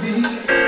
be.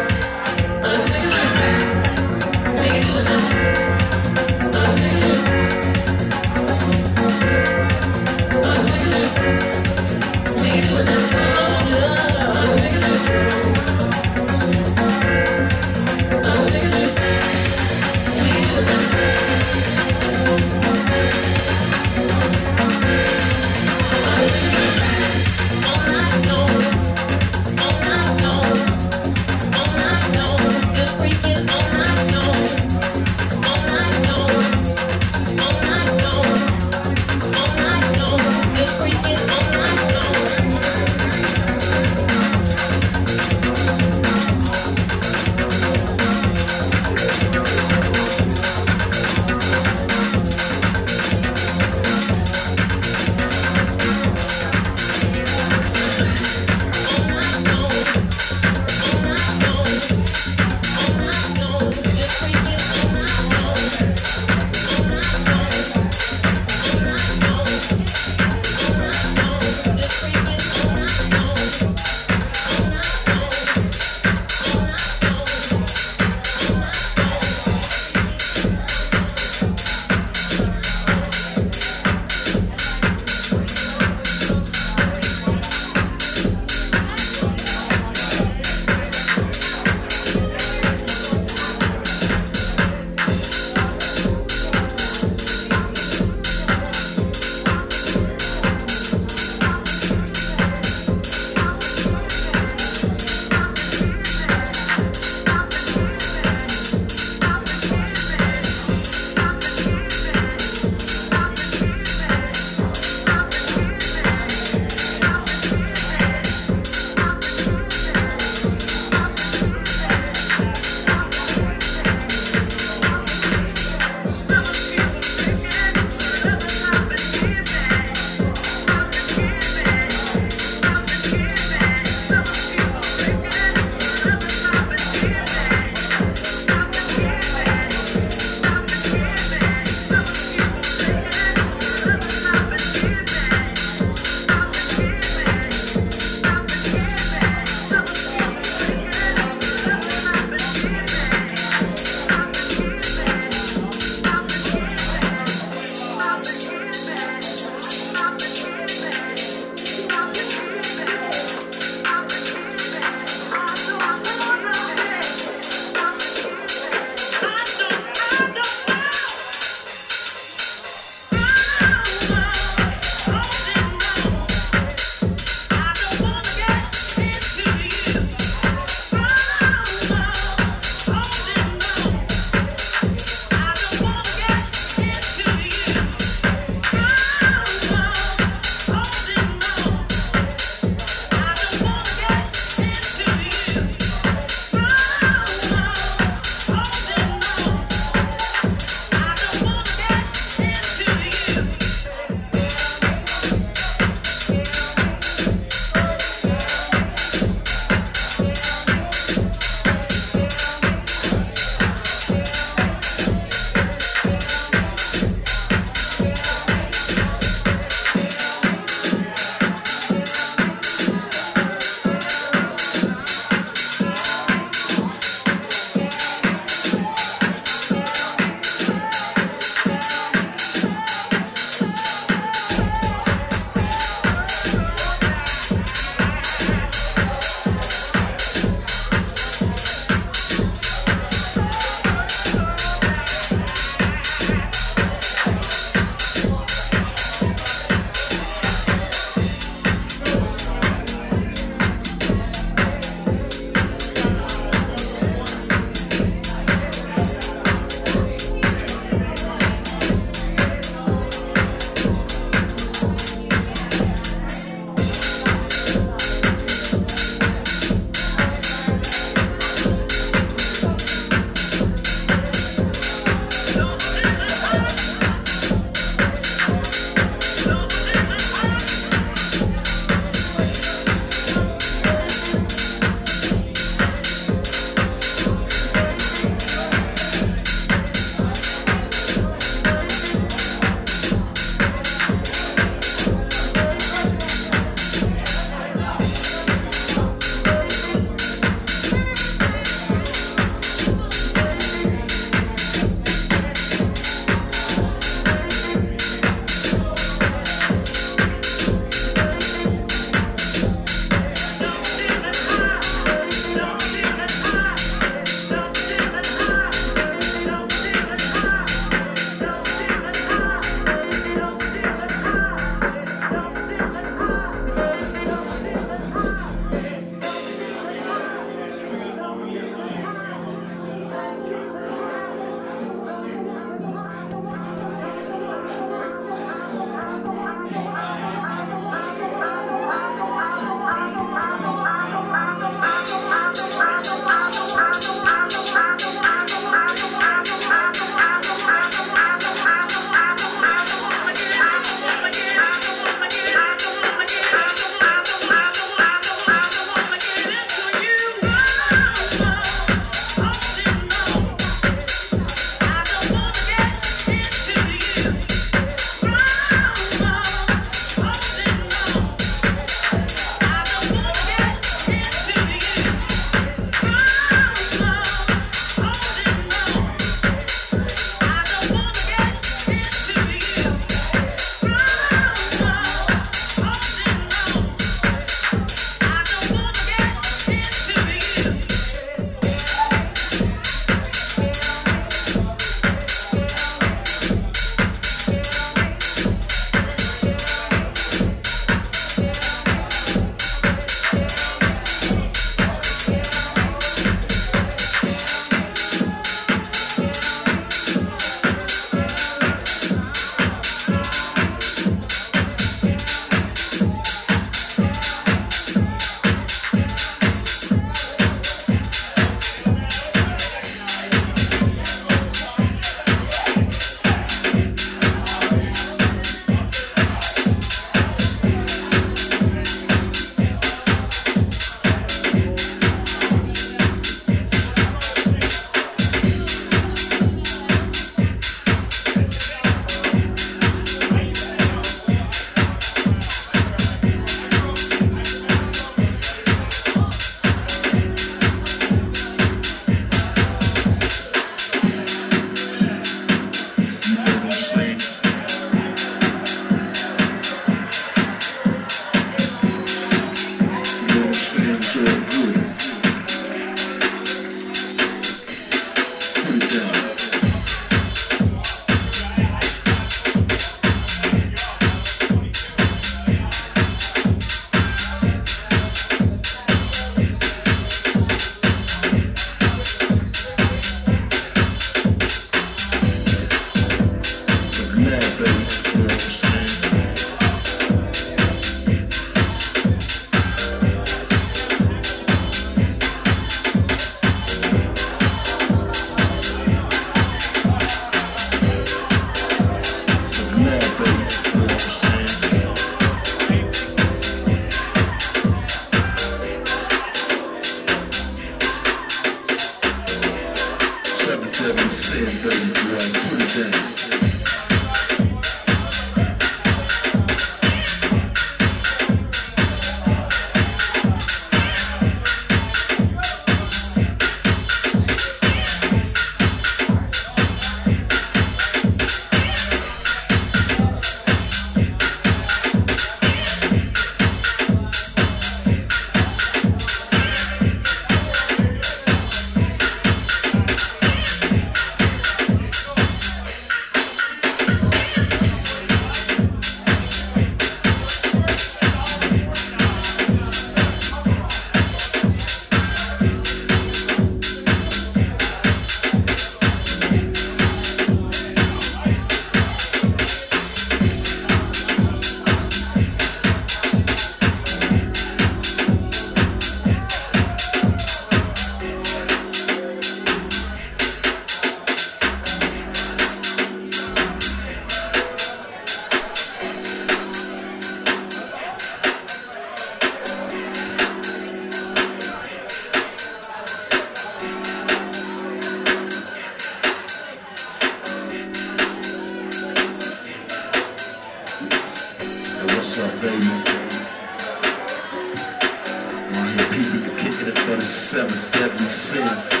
77 sins.